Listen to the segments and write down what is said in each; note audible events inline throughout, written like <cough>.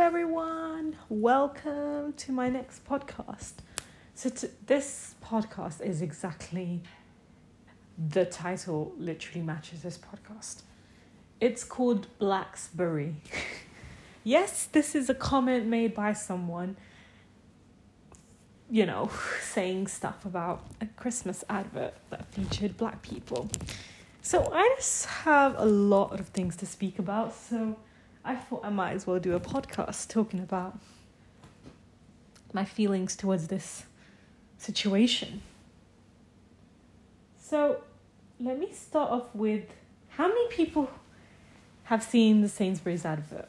everyone. Welcome to my next podcast. So, this podcast is exactly the title, literally matches this podcast. It's called Blacksbury. <laughs> yes, this is a comment made by someone, you know, <laughs> saying stuff about a Christmas advert that featured black people. So, I just have a lot of things to speak about. So, I thought I might as well do a podcast talking about my feelings towards this situation. So, let me start off with how many people have seen the Sainsbury's advert?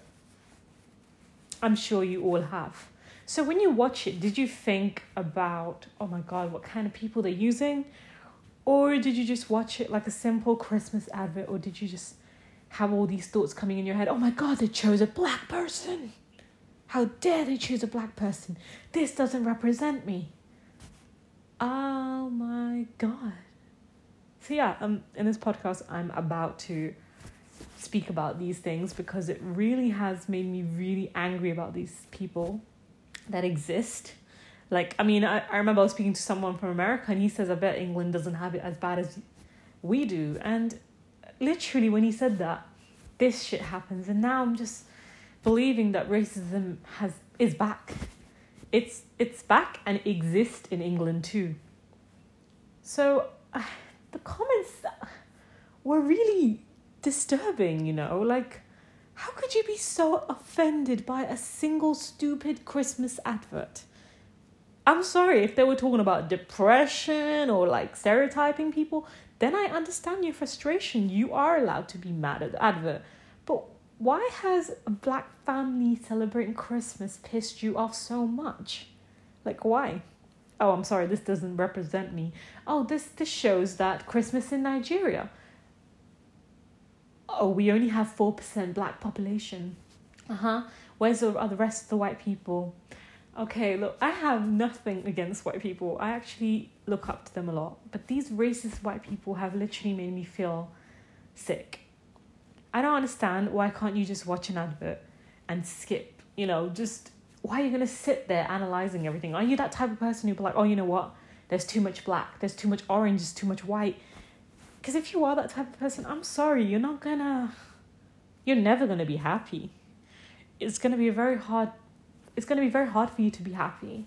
I'm sure you all have. So, when you watch it, did you think about, oh my god, what kind of people they're using? Or did you just watch it like a simple Christmas advert? Or did you just have all these thoughts coming in your head. Oh my God, they chose a black person. How dare they choose a black person? This doesn't represent me. Oh my God. So, yeah, um, in this podcast, I'm about to speak about these things because it really has made me really angry about these people that exist. Like, I mean, I, I remember I was speaking to someone from America and he says, I bet England doesn't have it as bad as we do. And literally when he said that, this shit happens, and now I'm just believing that racism has is back. It's it's back and exists in England too. So uh, the comments were really disturbing, you know, like how could you be so offended by a single stupid Christmas advert? I'm sorry if they were talking about depression or like stereotyping people, then I understand your frustration. You are allowed to be mad at the advert. But why has a black family celebrating Christmas pissed you off so much? Like why? Oh, I'm sorry, this doesn't represent me. Oh, this this shows that Christmas in Nigeria. Oh, we only have 4% black population. Uh-huh. Where's the, are the rest of the white people? Okay, look, I have nothing against white people. I actually look up to them a lot. But these racist white people have literally made me feel sick. I don't understand why can't you just watch an advert and skip? You know, just why are you gonna sit there analyzing everything? Are you that type of person who'd be like, oh, you know what? There's too much black, there's too much orange, there's too much white. Because if you are that type of person, I'm sorry, you're not gonna, you're never gonna be happy. It's gonna be a very hard it's going to be very hard for you to be happy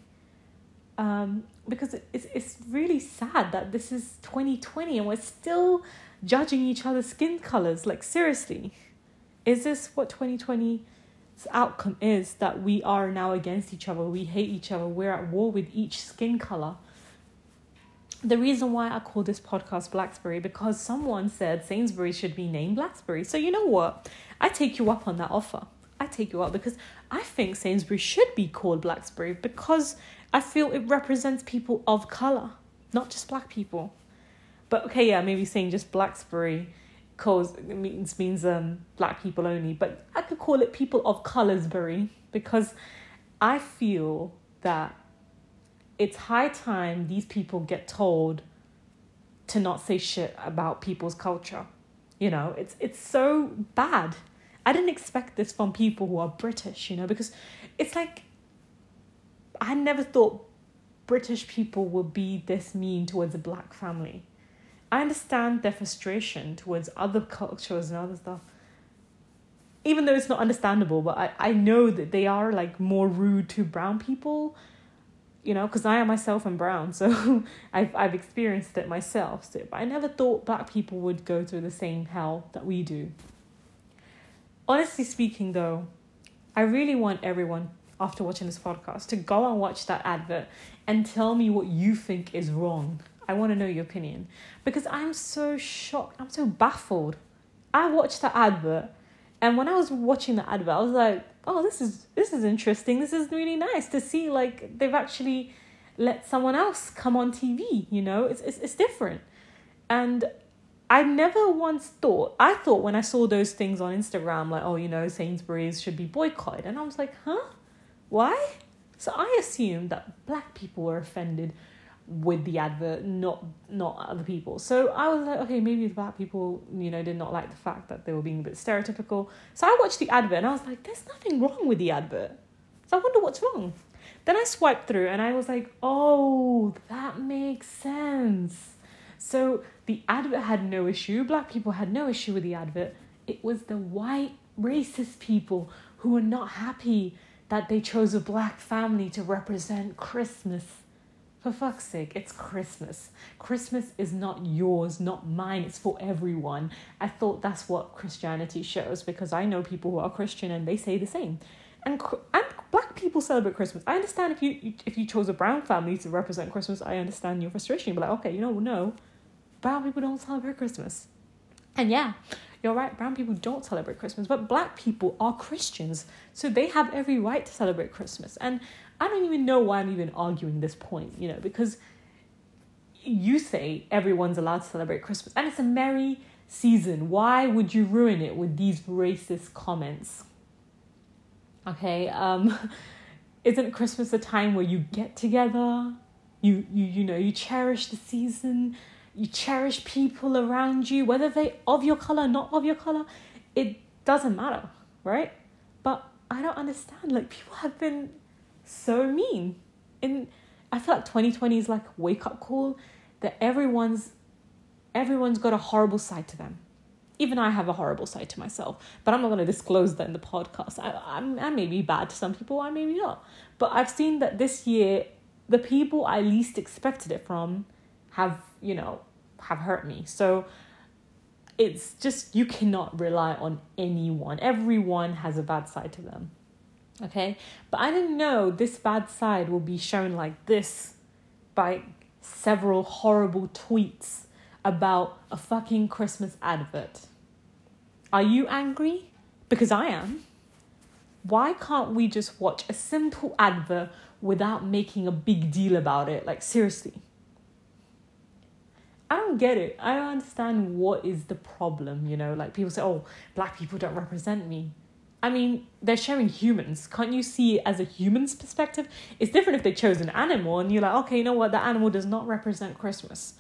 um, because it's, it's really sad that this is 2020 and we're still judging each other's skin colors like seriously is this what 2020's outcome is that we are now against each other we hate each other we're at war with each skin color the reason why I call this podcast Blacksbury because someone said Sainsbury should be named Blacksbury. So you know what? I take you up on that offer. I take you out because I think Sainsbury should be called Blacksbury because I feel it represents people of colour, not just black people. But okay, yeah, maybe saying just Blacksbury cause means means um black people only, but I could call it people of colorsbury because I feel that it's high time these people get told to not say shit about people's culture. You know, it's it's so bad. I didn't expect this from people who are British, you know, because it's like I never thought British people would be this mean towards a black family. I understand their frustration towards other cultures and other stuff. Even though it's not understandable, but I, I know that they are like more rude to brown people, you know, because I am myself am brown, so <laughs> I've I've experienced it myself. So but I never thought black people would go through the same hell that we do honestly speaking, though, I really want everyone after watching this podcast to go and watch that advert and tell me what you think is wrong. I want to know your opinion because I'm so shocked. I'm so baffled. I watched the advert, and when I was watching the advert, I was like, "Oh, this is this is interesting. This is really nice to see. Like they've actually let someone else come on TV. You know, it's it's, it's different." And I never once thought, I thought when I saw those things on Instagram, like, oh, you know, Sainsbury's should be boycotted. And I was like, huh? Why? So I assumed that black people were offended. with the advert, not not other people. So I was like, okay, maybe the black people, you know, did not like the fact that they were being a bit stereotypical. So I watched the advert and I was like, there's nothing wrong with the advert. So I wonder what's wrong. Then I swiped through and I was like, oh, that makes sense. So the advert had no issue. Black people had no issue with the advert. It was the white racist people who were not happy that they chose a black family to represent Christmas. For fuck's sake, it's Christmas. Christmas is not yours, not mine, it's for everyone. I thought that's what Christianity shows because I know people who are Christian and they say the same. And, and black people celebrate Christmas. I understand if you if you chose a brown family to represent Christmas, I understand your frustration. But like, okay, you know, no, brown people don't celebrate Christmas. And yeah, you're right, brown people don't celebrate Christmas, but black people are Christians, so they have every right to celebrate Christmas. And I don't even know why I'm even arguing this point, you know, because you say everyone's allowed to celebrate Christmas, and it's a merry season. Why would you ruin it with these racist comments? Okay, um, <laughs> isn't Christmas a time where you get together? You, you you know you cherish the season you cherish people around you, whether they of your color, not of your color, it doesn't matter, right? But I don't understand. Like people have been so mean. In I feel like 2020 is like wake up call that everyone's everyone's got a horrible side to them. Even I have a horrible side to myself, but I'm not going to disclose that in the podcast. I, I'm, I may be bad to some people, I may be not. But I've seen that this year, the people I least expected it from have you know, have hurt me. So it's just, you cannot rely on anyone. Everyone has a bad side to them. Okay? But I didn't know this bad side will be shown like this by several horrible tweets about a fucking Christmas advert. Are you angry? Because I am. Why can't we just watch a simple advert without making a big deal about it? Like, seriously. I don't get it. I don't understand what is the problem, you know? Like people say, oh, black people don't represent me. I mean, they're showing humans. Can't you see it as a human's perspective? It's different if they chose an animal and you're like, okay, you know what? That animal does not represent Christmas.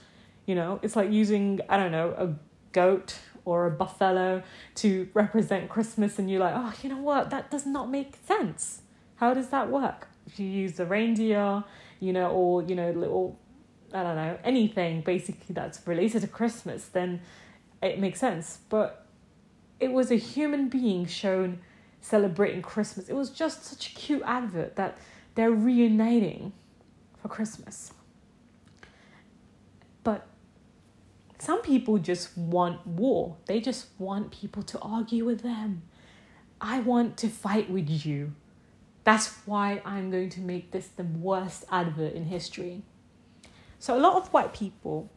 You know, it's like using, I don't know, a goat or a buffalo to represent Christmas and you're like, oh, you know what? That does not make sense. How does that work? If you use a reindeer, you know, or, you know, little I don't know, anything basically that's related to Christmas, then it makes sense. But it was a human being shown celebrating Christmas. It was just such a cute advert that they're reuniting for Christmas. But some people just want war. They just want people to argue with them. I want to fight with you. That's why I'm going to make this the worst advert in history. So a lot of white people,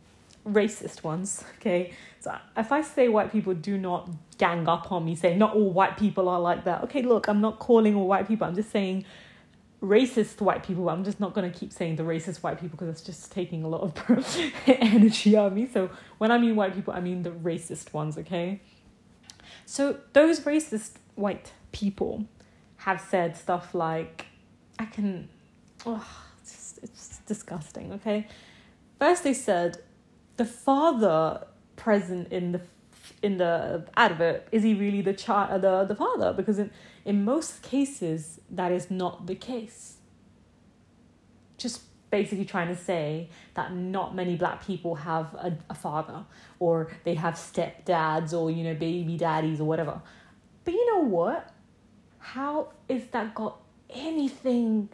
racist ones, <laughs> okay. So if I say white people, do not gang up on me saying not all white people are like that. Okay, look, I'm not calling all white people. I'm just saying racist white people. I'm just not gonna keep saying the racist white people because it's just taking a lot of <laughs> energy of me. So when I mean white people, I mean the racist ones. Okay. So those racist white people have said stuff like, "I can." Oh, it's, just, it's disgusting. Okay, First, they said the father present in the in the advert is he really the child uh, the the father because in in most cases that is not the case. Just basically trying to say that not many black people have a, a father or they have stepdads or you know baby daddies or whatever. But you know what? How is that got anything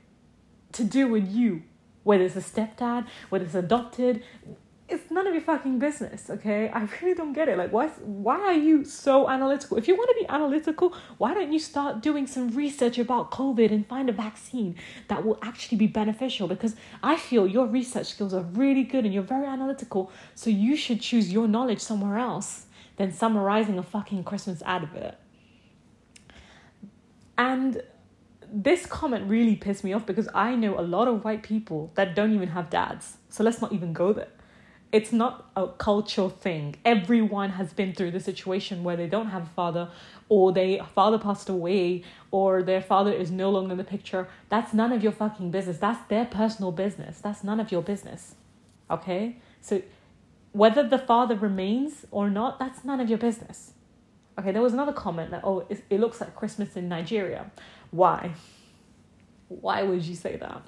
to do with you? Whether it's a stepdad, whether it's adopted, it's none of your fucking business, okay? I really don't get it. Like, why, why are you so analytical? If you want to be analytical, why don't you start doing some research about COVID and find a vaccine that will actually be beneficial? Because I feel your research skills are really good and you're very analytical, so you should choose your knowledge somewhere else than summarizing a fucking Christmas advert. And this comment really pissed me off because I know a lot of white people that don't even have dads. So let's not even go there. It's not a cultural thing. Everyone has been through the situation where they don't have a father or their father passed away or their father is no longer in the picture. That's none of your fucking business. That's their personal business. That's none of your business. Okay? So whether the father remains or not, that's none of your business. Okay, there was another comment that, oh, it, it looks like Christmas in Nigeria. Why? Why would you say that?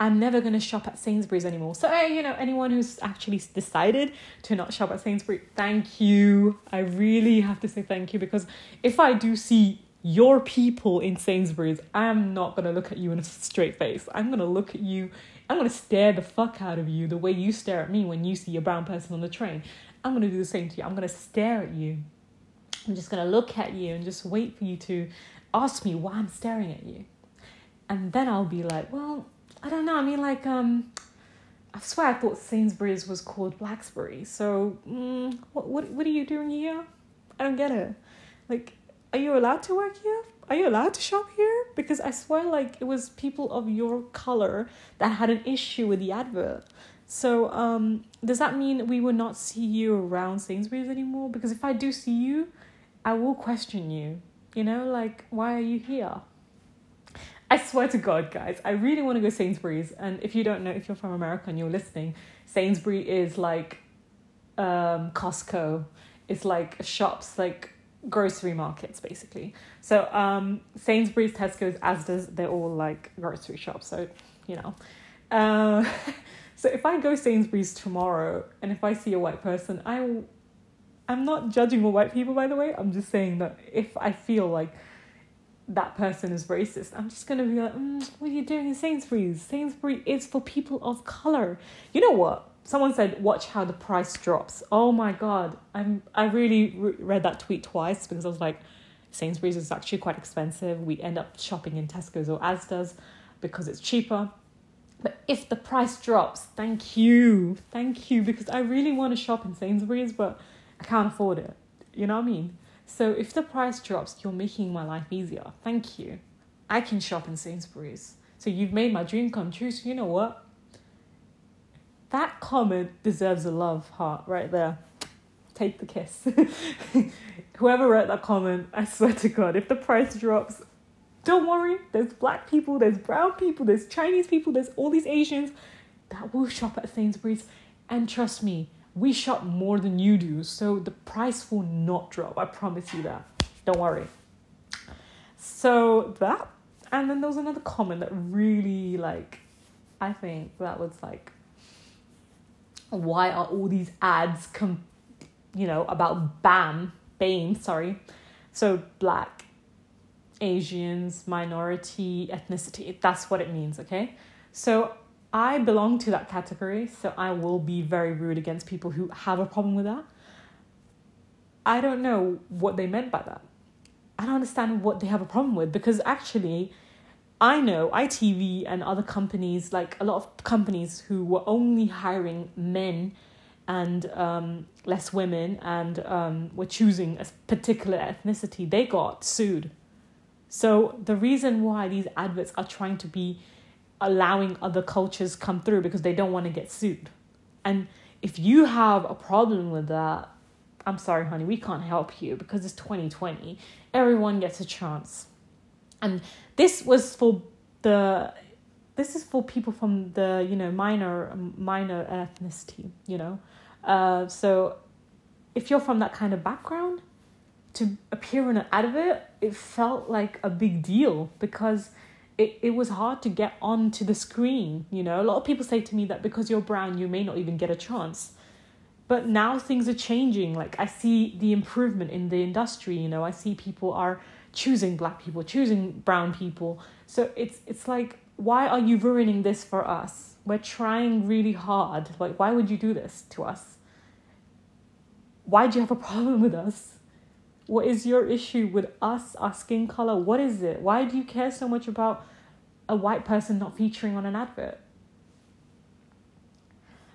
I'm never going to shop at Sainsbury's anymore. So, you know, anyone who's actually decided to not shop at Sainsbury's, thank you. I really have to say thank you because if I do see your people in Sainsbury's, I'm not going to look at you in a straight face. I'm going to look at you, I'm going to stare the fuck out of you the way you stare at me when you see a brown person on the train. I'm going to do the same to you. I'm going to stare at you. I'm just going to look at you and just wait for you to ask me why I'm staring at you. And then I'll be like, well, I don't know. I mean, like, um, I swear I thought Sainsbury's was called Blacksbury. So, mm, what, what, what are you doing here? I don't get it. Like, are you allowed to work here? Are you allowed to shop here? Because I swear, like, it was people of your color that had an issue with the advert. So, um, does that mean we will not see you around Sainsbury's anymore? Because if I do see you, I will question you. You know, like, why are you here? I swear to God, guys, I really want to go Sainsbury's. And if you don't know, if you're from America and you're listening, Sainsbury is like um, Costco. It's like shops, like grocery markets, basically. So um, Sainsbury's, Tesco's, Asda's, they're all like grocery shops. So, you know. Uh, <laughs> so if I go Sainsbury's tomorrow and if I see a white person, I, I'm not judging all white people, by the way. I'm just saying that if I feel like that person is racist, I'm just gonna be like, mm, what are you doing in Sainsbury's? Sainsbury is for people of color. You know what? Someone said, watch how the price drops. Oh my god, I'm I really re- read that tweet twice because I was like, Sainsbury's is actually quite expensive. We end up shopping in Tesco's or Asda's because it's cheaper. But if the price drops, thank you, thank you, because I really want to shop in Sainsbury's, but I can't afford it. You know what I mean? So if the price drops, you're making my life easier. Thank you. I can shop in Sainsbury's. So you've made my dream come true. So you know what? That comment deserves a love heart right there. Take the kiss. <laughs> Whoever wrote that comment, I swear to God, if the price drops, don't worry. There's black people, there's brown people, there's Chinese people, there's all these Asians that will shop at Sainsbury's. And trust me, we shop more than you do, so the price will not drop. I promise you that. Don't worry. So that, and then there was another comment that really like, I think that was like, why are all these ads come, you know, about BAM, BAME, sorry, so black, Asians, minority, ethnicity. That's what it means, okay? So I belong to that category, so I will be very rude against people who have a problem with that. I don't know what they meant by that. I don't understand what they have a problem with because actually, I know ITV and other companies, like a lot of companies who were only hiring men and um, less women and um, were choosing a particular ethnicity, they got sued. So the reason why these adverts are trying to be allowing other cultures come through because they don't want to get sued. And if you have a problem with that, I'm sorry, honey, we can't help you because it's 2020. Everyone gets a chance. And this was for the this is for people from the you know minor minor ethnicity you know uh, so if you're from that kind of background to appear in an advert it felt like a big deal because it, it was hard to get onto the screen. You know, a lot of people say to me that because you're brown, you may not even get a chance. But now things are changing. Like I see the improvement in the industry. You know, I see people are choosing black people, choosing brown people. So it's it's like, why are you ruining this for us? We're trying really hard. Like, why would you do this to us? Why do you have a <laughs> problem with us? What is your issue with us, our skin color? What is it? Why do you care so much about a white person not featuring on an advert?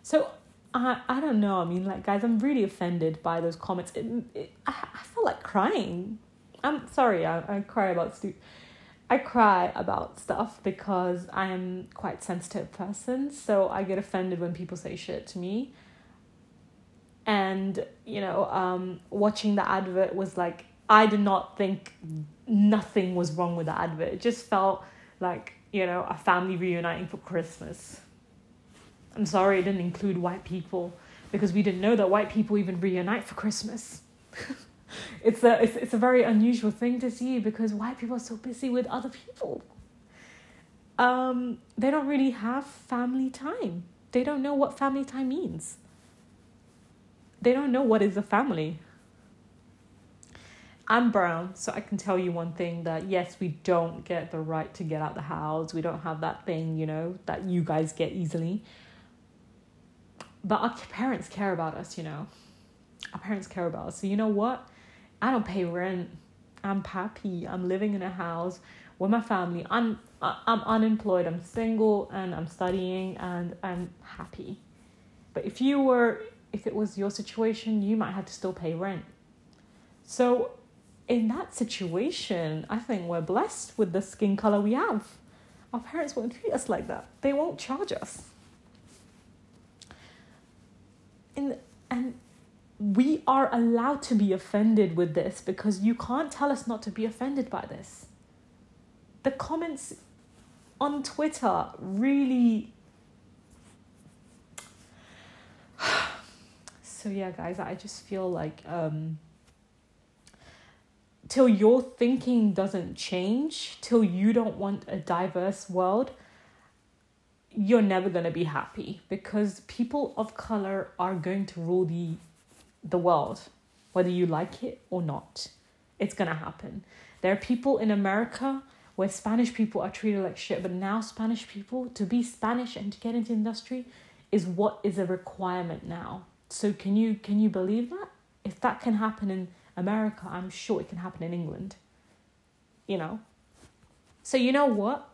So I I don't know. I mean, like guys, I'm really offended by those comments. It, it I, I felt like crying. I'm sorry. I, I cry about stu- I cry about stuff because I am quite sensitive person. So I get offended when people say shit to me and you know um, watching the advert was like i did not think nothing was wrong with the advert it just felt like you know a family reuniting for christmas I'm sorry it didn't include white people because we didn't know that white people even reunite for Christmas. <laughs> it's a it's, it's a very unusual thing to see because white people are so busy with other people. Um, they don't really have family time. They don't know what family time means. They don't know what is a family. I'm brown, so I can tell you one thing that yes, we don't get the right to get out the house. We don't have that thing, you know, that you guys get easily. But our parents care about us, you know. Our parents care about us. So you know what? I don't pay rent. I'm happy. I'm living in a house with my family. I'm I'm unemployed. I'm single and I'm studying and I'm happy. But if you were if it was your situation, you might have to still pay rent. So in that situation, I think we're blessed with the skin color we have. Our parents won't treat us like that. They won't charge us. In, and we are allowed to be offended with this because you can't tell us not to be offended by this. The comments on Twitter really. So, yeah, guys, I just feel like. Um, till your thinking doesn't change, till you don't want a diverse world, you're never going to be happy because people of color are going to rule the the world whether you like it or not. It's going to happen. There are people in America where Spanish people are treated like shit, but now Spanish people to be Spanish and to get into industry is what is a requirement now. So can you can you believe that? If that can happen in America, I'm sure it can happen in England. You know? So, you know what?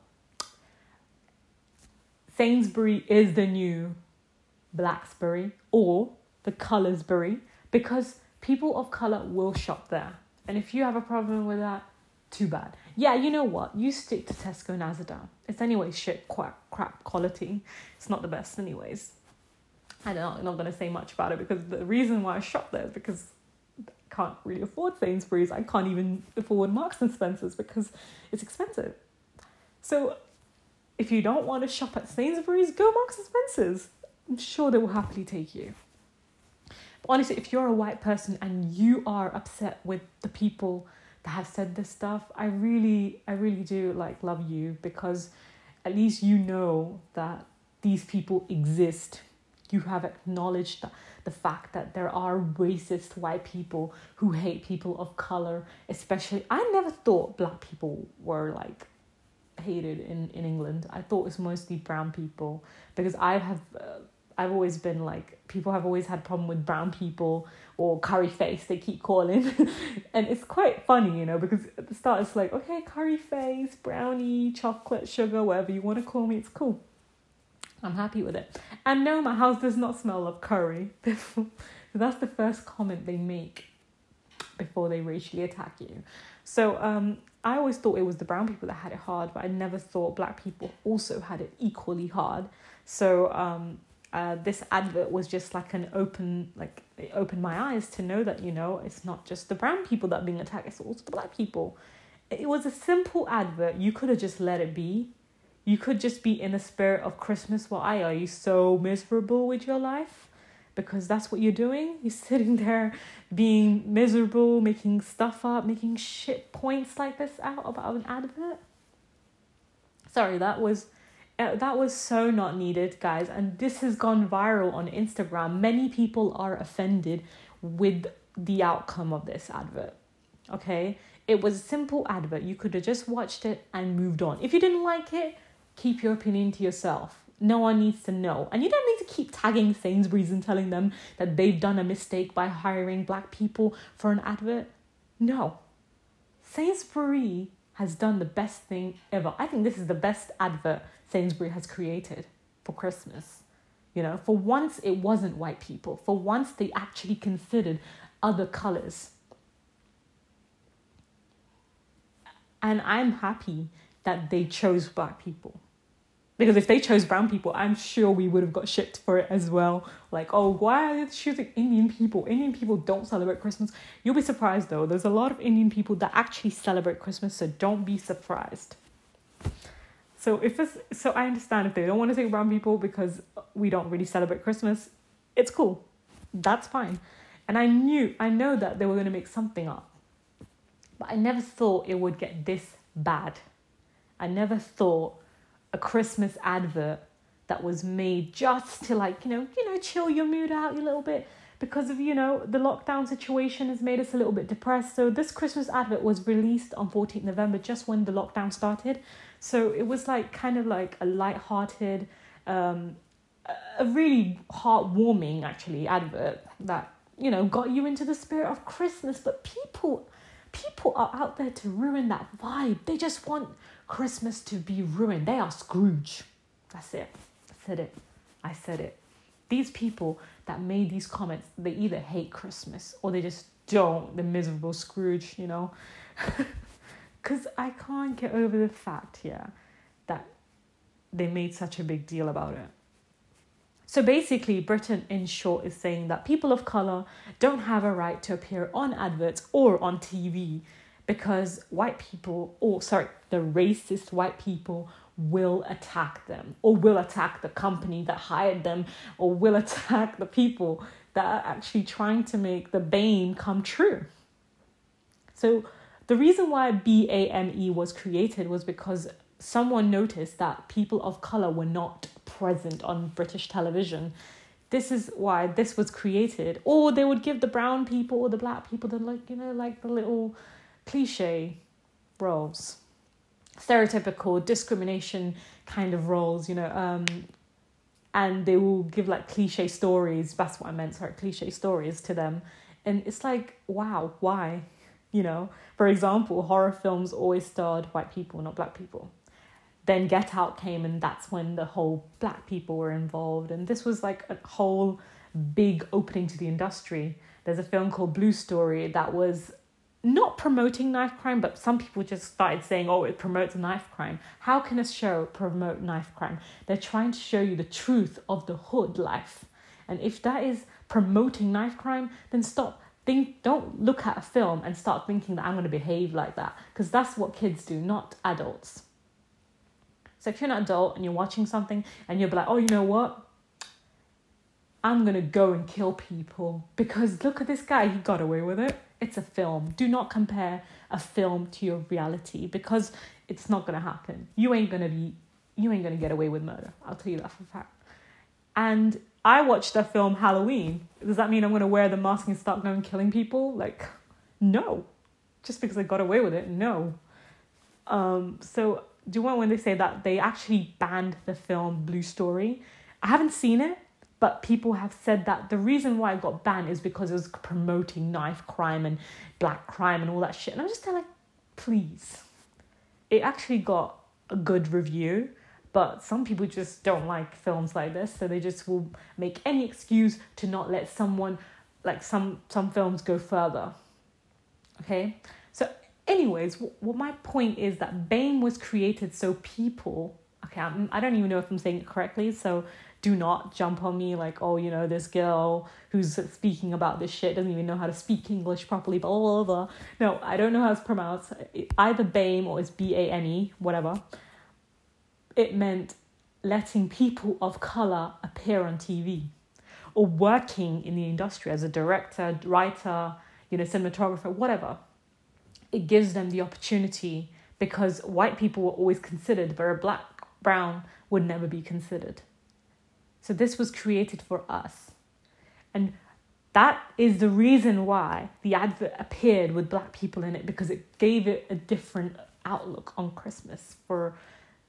Sainsbury is the new Blacksbury or the Colorsbury because people of color will shop there. And if you have a problem with that, too bad. Yeah, you know what? You stick to Tesco and Asda. It's anyway shit, crap, crap quality. It's not the best, anyways. I'm not, not going to say much about it because the reason why I shop there is because I can't really afford Sainsbury's. I can't even afford Marks and Spencers because it's expensive. So if you don't want to shop at Sainsbury's, go Marks and Spencers. I'm sure they will happily take you. But honestly, if you're a white person and you are upset with the people that have said this stuff, I really, I really do like love you because at least you know that these people exist. You have acknowledged the fact that there are racist white people who hate people of color, especially. I never thought black people were like hated in, in England. I thought it was mostly brown people because I have. Uh, I've always been like people have always had problem with brown people or curry face they keep calling <laughs> and it's quite funny you know because at the start it's like okay curry face brownie chocolate sugar whatever you want to call me it's cool I'm happy with it. And no, my house does not smell of curry. <laughs> so that's the first comment they make before they racially attack you. So um, I always thought it was the brown people that had it hard, but I never thought black people also had it equally hard. So um, uh, this advert was just like an open, like it opened my eyes to know that you know it's not just the brown people that are being attacked; it's also the black people. It was a simple advert. You could have just let it be you could just be in the spirit of Christmas. Why are you so miserable with your life? Because that's what you're doing. <laughs> You're sitting there being miserable, making stuff up, making shit points like this out about an advert. Sorry, that was uh, that was so not needed, guys. And this has gone viral on Instagram. Many people are offended with the outcome of this advert. Okay? It was a simple advert. You could have just watched it and moved on. If you didn't like it, keep your opinion to yourself. No one needs to know. And you don't need to keep tagging Sainsbury's and telling them that they've done a mistake by hiring black people for an advert. No. Sainsbury has done the best thing ever. I think this is the best advert Sainsbury has created for Christmas. You know, for once it wasn't white people. For once they actually considered other colors. And I'm happy that they chose black people. Because if they chose brown people, I'm sure we would have got shipped for it as well. Like, oh, why are they choosing Indian people? Indian people don't celebrate Christmas. You'll be surprised though. There's a lot of Indian people that actually celebrate Christmas, so don't be surprised. So if it's so I understand if they don't want to take brown people because we don't really celebrate Christmas, it's cool. That's fine. And I knew I know that they were gonna make something up. But I never thought it would get this bad. I never thought a Christmas advert that was made just to like, you know, you know, chill your mood out a little bit because of, you know, the lockdown situation has made us a little bit depressed. So this Christmas advert was released on 14th November just when the lockdown started. So it was like kind of like a light-hearted um a really heartwarming actually advert that you know got you into the spirit of Christmas but people people are out there to ruin that vibe. They just want Christmas to be ruined. They are Scrooge. That's it. I said it. I said it. These people that made these comments, they either hate Christmas or they just don't. The miserable Scrooge, you know? <laughs> Because I can't get over the fact, yeah, that they made such a big deal about it. So basically, Britain, in short, is saying that people of colour don't have a right to appear on adverts or on TV because white people, or sorry, the racist white people will attack them or will attack the company that hired them or will <laughs> attack the people that are actually trying to make the BAME come true. So the reason why BAME was created was because someone noticed that people of color were not present on British television. This is why this was created. Or they would give the brown people or the black people the like, you know, like the little cliche roles. Stereotypical discrimination kind of roles, you know, um, and they will give like cliche stories. That's what I meant, sorry, cliche stories to them. And it's like, wow, why? You know, for example, horror films always starred white people, not black people then Get Out came, and that's when the whole black people were involved. And this was like a whole big opening to the industry. There's a film called Blue Story that was not promoting knife crime, but some people just started saying, oh, it promotes knife crime. How can a show promote knife crime? They're trying to show you the truth of the hood life. And if that is promoting knife crime, then stop. Think, don't look at a film and start thinking that I'm going to behave like that, because that's what kids do, not adults. So if you're an adult and you're watching something and you're like, oh, you know what? I'm gonna go and kill people because look at this guy, he got away with it. It's a film. Do not compare a film to your reality because it's not gonna happen. You ain't gonna be you ain't gonna get away with murder. I'll tell you that for a fact. And I watched the film Halloween. Does that mean I'm gonna wear the mask and start going killing people? Like, no. Just because I got away with it, no. Um, so do you want when they say that they actually banned the film Blue Story? I haven't seen it, but people have said that the reason why it got banned is because it was promoting knife crime and black crime and all that shit. And I'm just like, please. It actually got a good review, but some people just don't like films like this, so they just will make any excuse to not let someone like some some films go further. Okay? So anyways, what my point is that BAME was created so people. Okay, I'm, I don't even know if I'm saying it correctly, so do not jump on me like, oh, you know, this girl who's speaking about this shit doesn't even know how to speak English properly, blah, blah, blah. No, I don't know how it's pronounced. Either BAME or it's B A M E, whatever. It meant letting people of color appear on TV or working in the industry as a director, writer, you know, cinematographer, whatever it gives them the opportunity because white people were always considered, but a black, brown would never be considered. So this was created for us. And that is the reason why the advert appeared with black people in it because it gave it a different outlook on Christmas for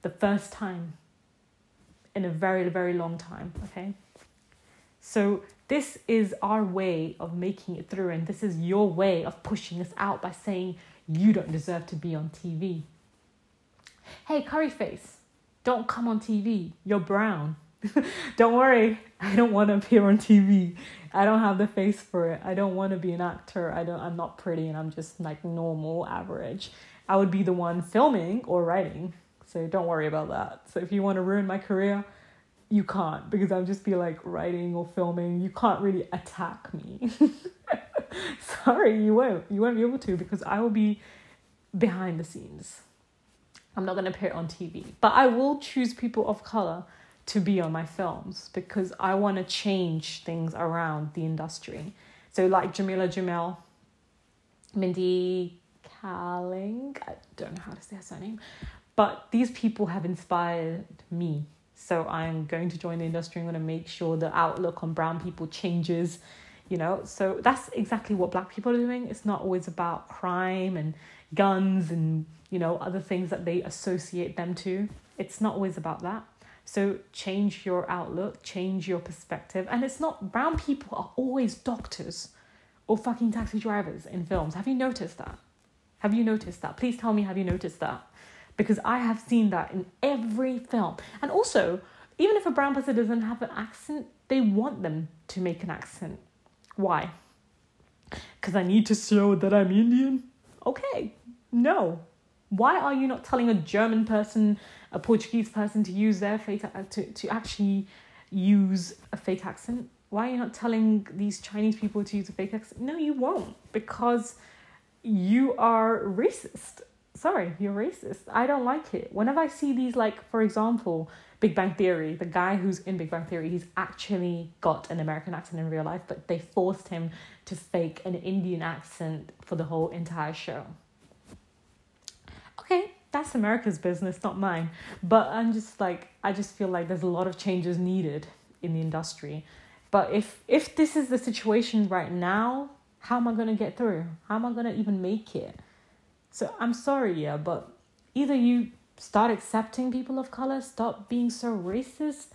the first time in a very, very long time. Okay. So this is our way of making it through, and this is your way of pushing us out by saying you don't deserve to be on TV. Hey, curry face, don't come on TV. You're brown. <laughs> don't worry, I don't want to appear on TV. I don't have the face for it. I don't want to be an actor. I don't I'm not pretty and I'm just like normal, average. I would be the one filming or writing. So don't worry about that. So if you want to ruin my career, you can't because I'll just be like writing or filming. You can't really attack me. <laughs> Sorry, you won't. You won't be able to because I will be behind the scenes. I'm not going to appear on TV. But I will choose people of color to be on my films because I want to change things around the industry. So, like Jameela Jamil, Mindy Kaling, I don't know how to say her surname, but these people have inspired me. So, I'm going to join the industry. I'm going to make sure the outlook on brown people changes, you know. So, that's exactly what black people are doing. It's not always about crime and guns and, you know, other things that they associate them to. It's not always about that so change your outlook, change your perspective. And it's not brown people are always doctors or fucking taxi drivers in films. Have you noticed that? Have you noticed that? Please tell me, have you noticed that? Because I have seen that in every film. And also, even if a brown person doesn't have an accent, they want them to make an accent. Why? Because I need to show that I'm Indian? Okay, no. Why are you not telling a German person a Portuguese person to use their fake uh, to to actually use a fake accent? Why are you not telling these Chinese people to use a fake accent? No, you won't because you are racist. Sorry, you're racist. I don't like it. Whenever I see these, like for example, Big Bang Theory, the guy who's in Big Bang Theory, he's actually got an American accent in real life, but they forced him to fake an Indian accent for the whole entire show. Okay, that's America's business, not mine. But I'm just like I just feel like there's a lot of changes needed in the industry. But if if this is the situation right now, how am I gonna get through? How am I gonna even make it? So I'm sorry, yeah, but either you start accepting people of color, stop being so racist,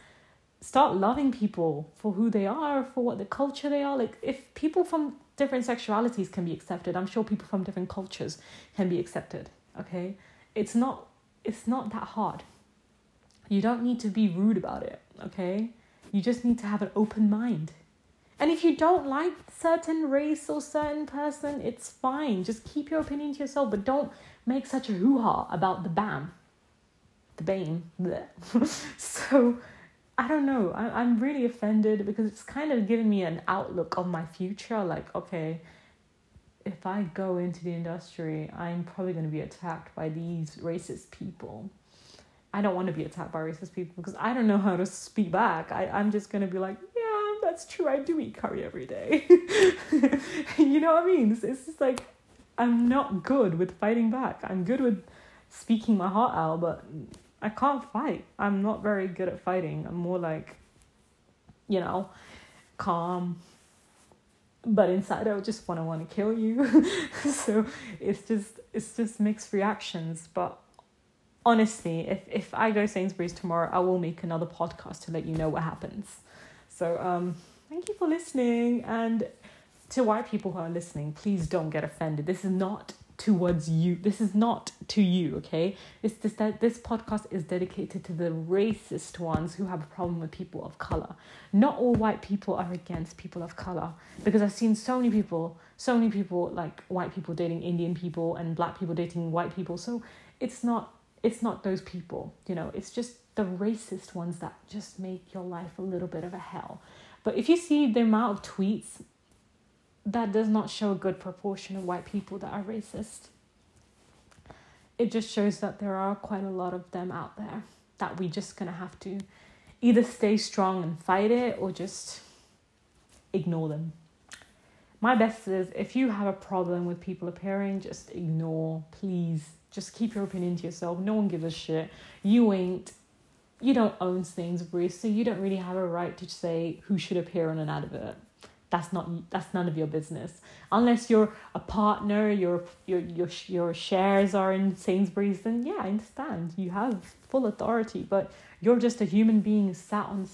start loving people for who they are, for what the culture they are. Like if people from different sexualities can be accepted, I'm sure people from different cultures can be accepted. Okay it's not it's not that hard. You don't need to be rude about it, okay? You just need to have an open mind. And if you don't like certain race or certain person, it's fine. Just keep your opinion to yourself, but don't make such a hoo ha about the BAM, the BAME. <laughs> so I don't know. I, I'm really offended because it's kind of given me an outlook of my future. Like, okay, if I go into the industry, I'm probably going to be attacked by these racist people. I don't want to be attacked by racist people because I don't know how to speak back. I, I'm just going to be like, yeah, that's true. I do eat curry every day. <laughs> you know what I mean? It's, it's just like, I'm not good with fighting back. I'm good with speaking my heart out, but I can't fight. I'm not very good at fighting. I'm more like, you know, calm, but inside I just want to want to kill you. <laughs> so it's just it's just mixed reactions. But honestly, if if I go Sainsbury's tomorrow, I will make another podcast to let you know what happens. So um, thank you for listening, and to white people who are listening, please don't get offended. This is not towards you. This is not to you, okay? It's this that this podcast is dedicated to the racist ones who have a problem with people of color. Not all white people are against people of color because I've seen so many people, so many people like white people dating Indian people and black people dating white people. So it's not it's not those people, you know. It's just the racist ones that just make your life a little bit of a hell. But if you see the amount of tweets that does not show a good proportion of white people that are racist. It just shows that there are quite a lot of them out there that we just gonna have to either stay strong and fight it or just ignore them. My best is if you have a problem with people appearing, just ignore, please. Just keep your opinion to yourself. No one gives a shit. You ain't you don't own things, Sainsbury's, so you don't really have a right to say who should appear on an advert that's not that's none of your business. Unless you're a partner your your your your shares are in Sainsbury's then yeah I understand. You have full authority but you're just a human being sat on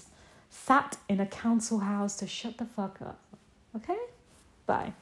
sat in a council house to shut the fuck up. Okay? Bye